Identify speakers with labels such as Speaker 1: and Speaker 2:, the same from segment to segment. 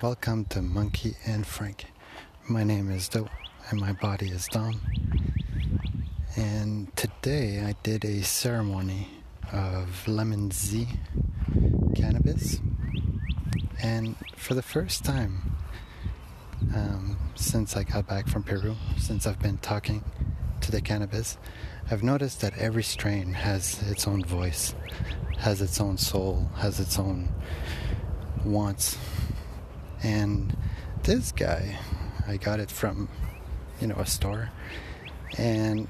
Speaker 1: Welcome to Monkey and Frank. My name is Dope and my body is Dom. And today I did a ceremony of lemon Z cannabis. And for the first time um, since I got back from Peru, since I've been talking to the cannabis, I've noticed that every strain has its own voice, has its own soul, has its own wants and this guy, I got it from, you know, a store. And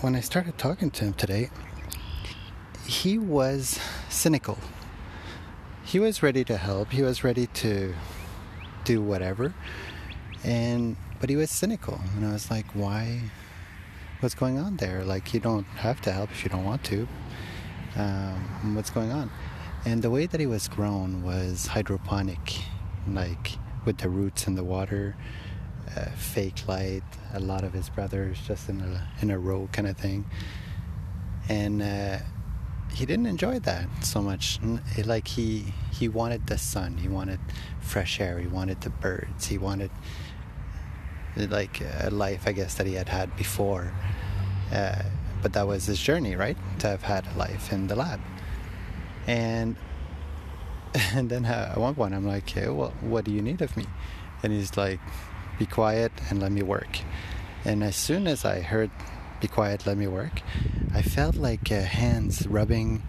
Speaker 1: when I started talking to him today, he was cynical. He was ready to help. He was ready to do whatever. And but he was cynical. And I was like, why? What's going on there? Like you don't have to help if you don't want to. Um, what's going on? And the way that he was grown was hydroponic like with the roots in the water, uh, fake light. A lot of his brothers just in a in a row kind of thing, and uh, he didn't enjoy that so much. Like he he wanted the sun, he wanted fresh air, he wanted the birds, he wanted like a life, I guess, that he had had before. Uh, but that was his journey, right? To have had a life in the lab, and and then uh, at one point I'm like, hey, well, what do you need of me? And he's like, be quiet and let me work. And as soon as I heard, be quiet, let me work, I felt like uh, hands rubbing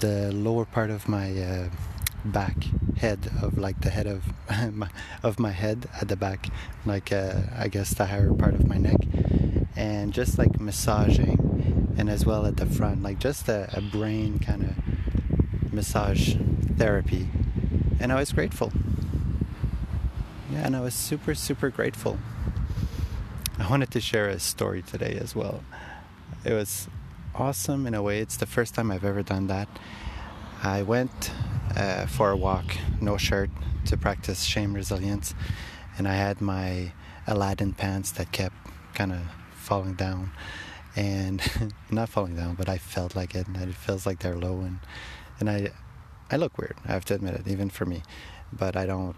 Speaker 1: the lower part of my uh, back head of like the head of my, of my head at the back, like uh, I guess the higher part of my neck, and just like massaging, and as well at the front, like just a, a brain kind of massage therapy. And I was grateful. Yeah, and I was super, super grateful. I wanted to share a story today as well. It was awesome in a way. It's the first time I've ever done that. I went uh, for a walk, no shirt, to practice shame resilience, and I had my Aladdin pants that kept kind of falling down, and not falling down, but I felt like it, and it feels like they're low, and and I I look weird. I have to admit it, even for me. But I don't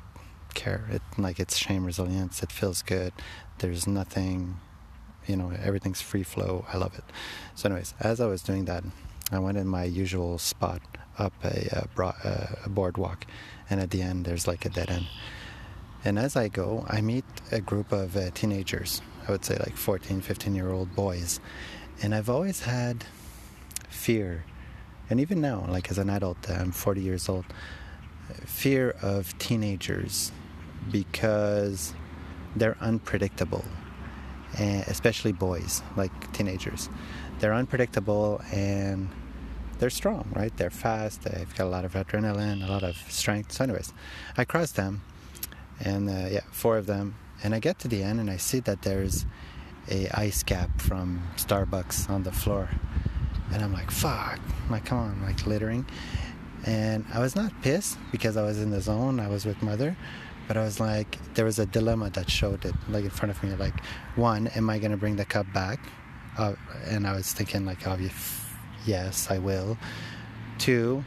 Speaker 1: care. It like it's shame resilience. It feels good. There's nothing, you know, everything's free flow. I love it. So, anyways, as I was doing that, I went in my usual spot up a, a, bro- a boardwalk, and at the end there's like a dead end. And as I go, I meet a group of uh, teenagers. I would say like 14, 15 year old boys. And I've always had fear and even now, like as an adult, I'm 40 years old, fear of teenagers because they're unpredictable, and especially boys, like teenagers. They're unpredictable and they're strong, right? They're fast, they've got a lot of adrenaline, a lot of strength. So, anyways, I cross them, and uh, yeah, four of them, and I get to the end and I see that there's a ice cap from Starbucks on the floor and I'm like, fuck, I'm like, come on, like littering. And I was not pissed because I was in the zone, I was with mother, but I was like, there was a dilemma that showed it like in front of me. Like, one, am I gonna bring the cup back? Uh, and I was thinking, like, obvious, yes, I will. Two,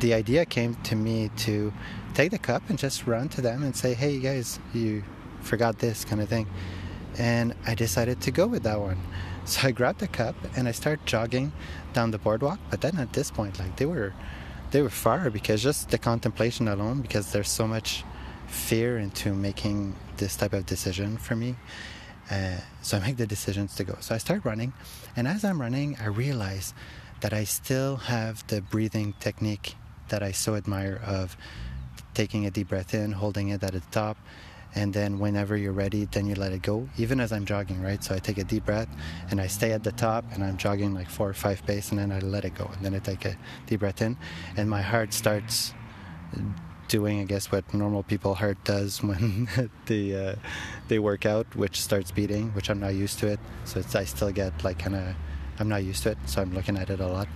Speaker 1: the idea came to me to take the cup and just run to them and say, hey, you guys, you forgot this kind of thing. And I decided to go with that one. So I grabbed a cup and I started jogging down the boardwalk. But then at this point, like they were, they were far because just the contemplation alone, because there's so much fear into making this type of decision for me. Uh, so I make the decisions to go. So I start running, and as I'm running, I realize that I still have the breathing technique that I so admire of taking a deep breath in, holding it at the top, and then whenever you're ready then you let it go. Even as i'm jogging right? So i take a deep breath and i stay at the top and i'm jogging like four or five pace and then i let it go. And then i take a deep breath in and my heart starts doing i guess what normal people heart does when they uh, they work out which starts beating which i'm not used to it. So i still get like kind of i'm not used to it. So i'm looking at it a lot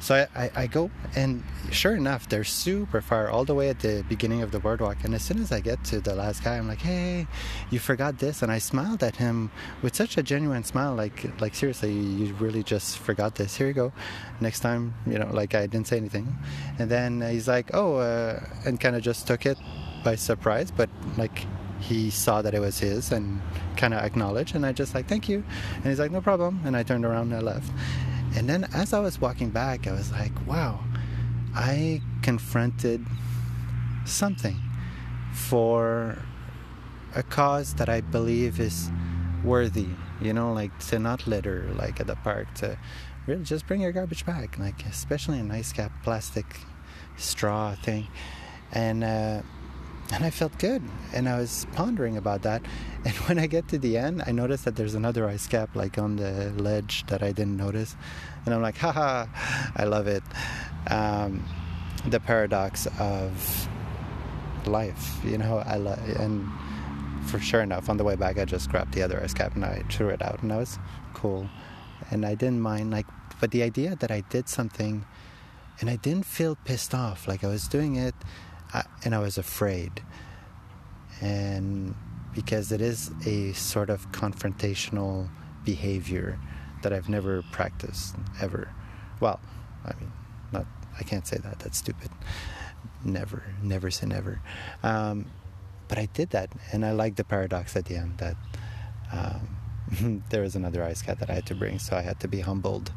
Speaker 1: So I, I, I, go, and sure enough, they're super far, all the way at the beginning of the boardwalk. And as soon as I get to the last guy, I'm like, "Hey, you forgot this," and I smiled at him with such a genuine smile, like, like seriously, you really just forgot this. Here you go. Next time, you know, like I didn't say anything. And then he's like, "Oh," uh, and kind of just took it by surprise, but like he saw that it was his and kind of acknowledged and i just like thank you and he's like no problem and i turned around and i left and then as I was walking back, I was like, wow, I confronted something for a cause that I believe is worthy, you know, like to not litter like at the park, to really just bring your garbage back, like especially a nice cap plastic straw thing. And uh, and I felt good. And I was pondering about that. And when I get to the end, I noticed that there's another ice cap like on the ledge that I didn't notice. And I'm like, haha, I love it. Um, the paradox of life, you know, I love, and for sure enough, on the way back, I just grabbed the other ice cap and I threw it out, and that was cool. And I didn't mind, like, but the idea that I did something and I didn't feel pissed off, like I was doing it and I was afraid. And because it is a sort of confrontational behavior that I've never practiced ever. Well, I mean, not I can't say that. That's stupid. Never, never say never. Um, but I did that, and I like the paradox at the end that um, there was another ice cap that I had to bring, so I had to be humbled.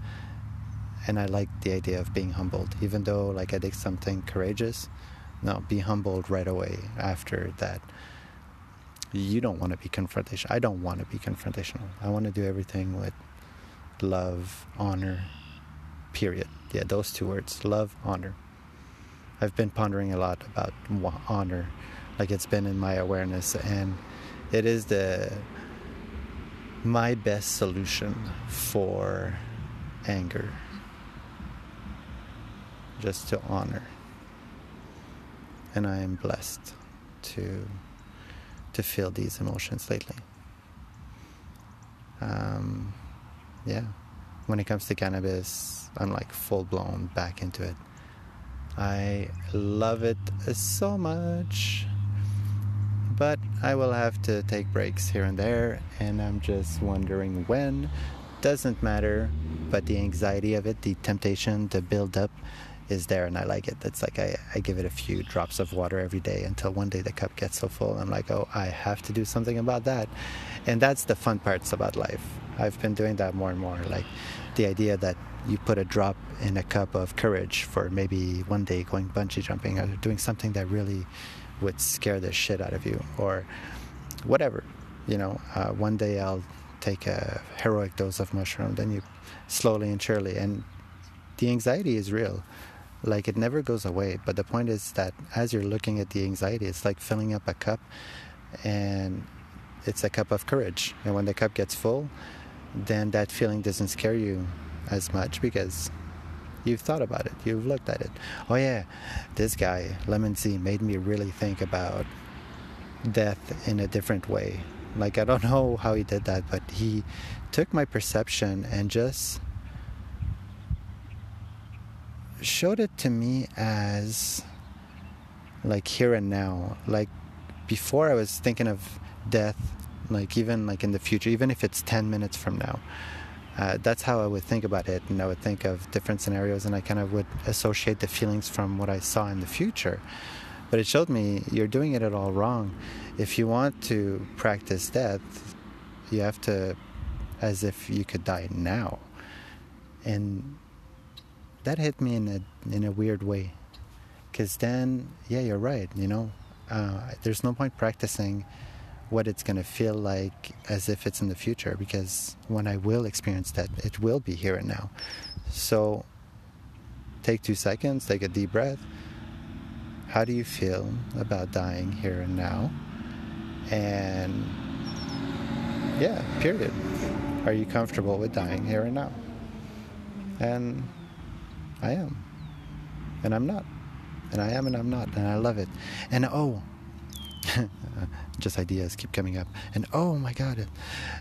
Speaker 1: And I like the idea of being humbled, even though like I did something courageous no, be humbled right away after that. You don't want to be confrontational. I don't want to be confrontational. I want to do everything with love, honor, period. Yeah, those two words love, honor. I've been pondering a lot about honor, like it's been in my awareness, and it is the my best solution for anger. Just to honor and I am blessed to to feel these emotions lately. Um, yeah, when it comes to cannabis, I'm like full blown back into it. I love it so much, but I will have to take breaks here and there, and I'm just wondering when. Doesn't matter, but the anxiety of it, the temptation to build up is there and I like it. It's like I, I give it a few drops of water every day until one day the cup gets so full. I'm like, oh, I have to do something about that. And that's the fun parts about life. I've been doing that more and more. Like the idea that you put a drop in a cup of courage for maybe one day going bungee jumping or doing something that really would scare the shit out of you or whatever. You know, uh, one day I'll take a heroic dose of mushroom, then you slowly and surely. And the anxiety is real like it never goes away but the point is that as you're looking at the anxiety it's like filling up a cup and it's a cup of courage. And when the cup gets full then that feeling doesn't scare you as much because you've thought about it you've looked at it. Oh yeah this guy lemon made me really think about death in a different way. Like i don't know how he did that but he took my perception and just showed it to me as like here and now. Like before, I was thinking of death, like even like in the future, even if it's 10 minutes from now. Uh, that's how I would think about it, and I would think of different scenarios, and I kind of would associate the feelings from what I saw in the future. But it showed me you're doing it at all wrong. If you want to practice death, you have to, as if you could die now. And that hit me in a in a weird way. Because then yeah you're right you know? Uh, there's no point practicing what it's going to feel like as if it's in the future because when i will experience that it will be here and now. So take two seconds take a deep breath. How do you feel about dying here and now? And yeah period. Are you comfortable with dying here and now? And I am. And I'm not. And I am and I'm not. And I love it. And oh, just ideas keep coming up. And oh my God.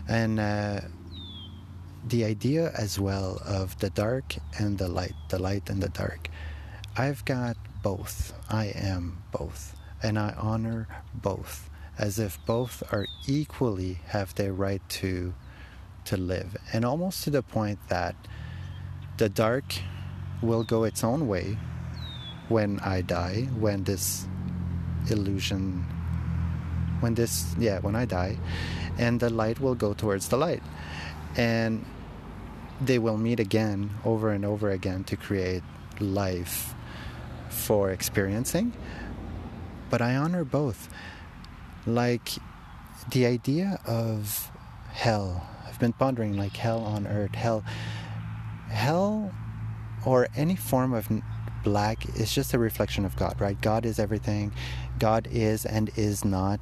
Speaker 1: And uh, the idea as well of the dark and the light, the light and the dark. I've got both. I am both. And I honor both as if both are equally have their right to to live. And almost to the point that the dark will go its own way when I die, when this illusion when this yeah, when I die, and the light will go towards the light. And they will meet again over and over again to create life for experiencing. But I honor both. Like the idea of hell, I've been pondering like hell on earth, hell, hell, or any form of black is just a reflection of God, right? God is everything. God is and is not,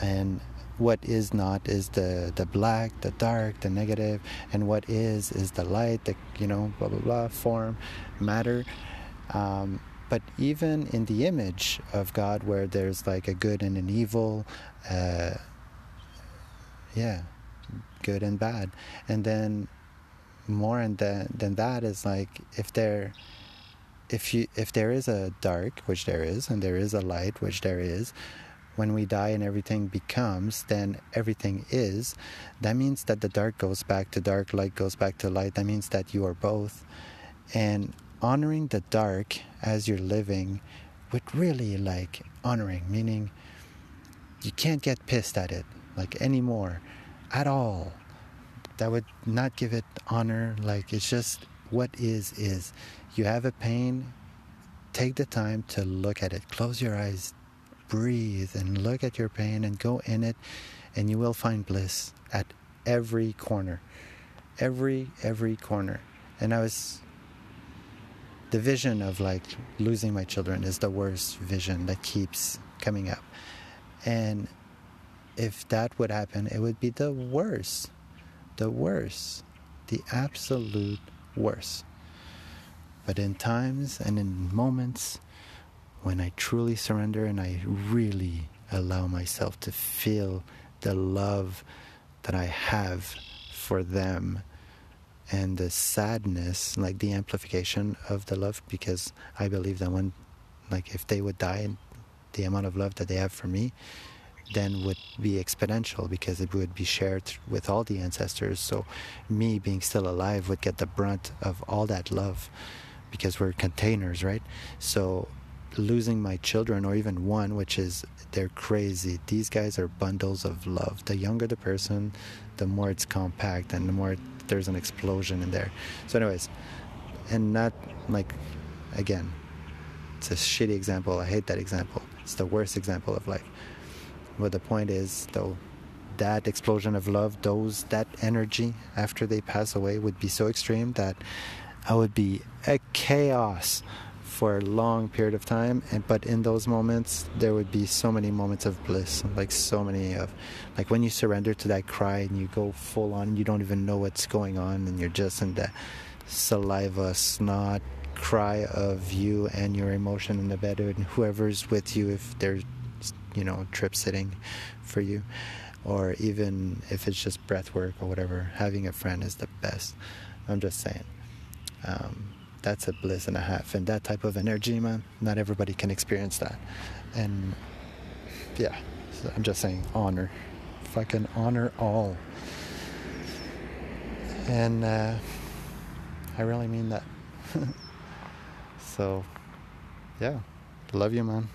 Speaker 1: and what is not is the the black the dark the negative and what is is the light the you know blah blah blah form matter um, but even in the image of god where there's like a good and an evil uh, yeah good and bad and then more than than that is like if there if you if there is a dark which there is and there is a light which there is when we die and everything becomes, then everything is, that means that the dark goes back to dark, light goes back to light. That means that you are both. And honoring the dark as you're living would really like honoring, meaning you can't get pissed at it like anymore at all. That would not give it honor. Like it's just what is, is. You have a pain, take the time to look at it. Close your eyes, breathe and look at your pain and go in it, and you will find bliss at every corner. Every, every corner. And I was. The vision of like losing my children is the worst vision that keeps coming up. And if that would happen, it would be the worst. The worst. The absolute worst. But in times and in moments when I truly surrender and I really allow myself to feel the love that I have for them and the sadness, like the amplification of the love, because I believe that when, like, if they would die, the amount of love that they have for me then would be exponential because it would be shared with all the ancestors. So, me being still alive would get the brunt of all that love because we're containers, right? So, losing my children or even one which is they're crazy. These guys are bundles of love. The younger the person the more it's compact and the more there's an explosion in there. So anyways and not like again it's a shitty example. I hate that example. It's the worst example of life but the point is though that explosion of love those that energy after they pass away would be so extreme that i would be a chaos for a long period of time. And but in those moments there would be so many moments of bliss like so many of like when you surrender to that cry and you go full on you don't even know what's going on and you're just in the saliva snot cry of you and your emotion in the bed and whoever's with you if they're you know trip sitting for you or even if it's just breath work or whatever having a friend is the best i'm just saying um, that's a bliss and a half. And that type of energy, man, not everybody can experience that. And yeah, so I'm just saying honor. Can honor all. And uh, I really mean that. so, yeah, love you, man.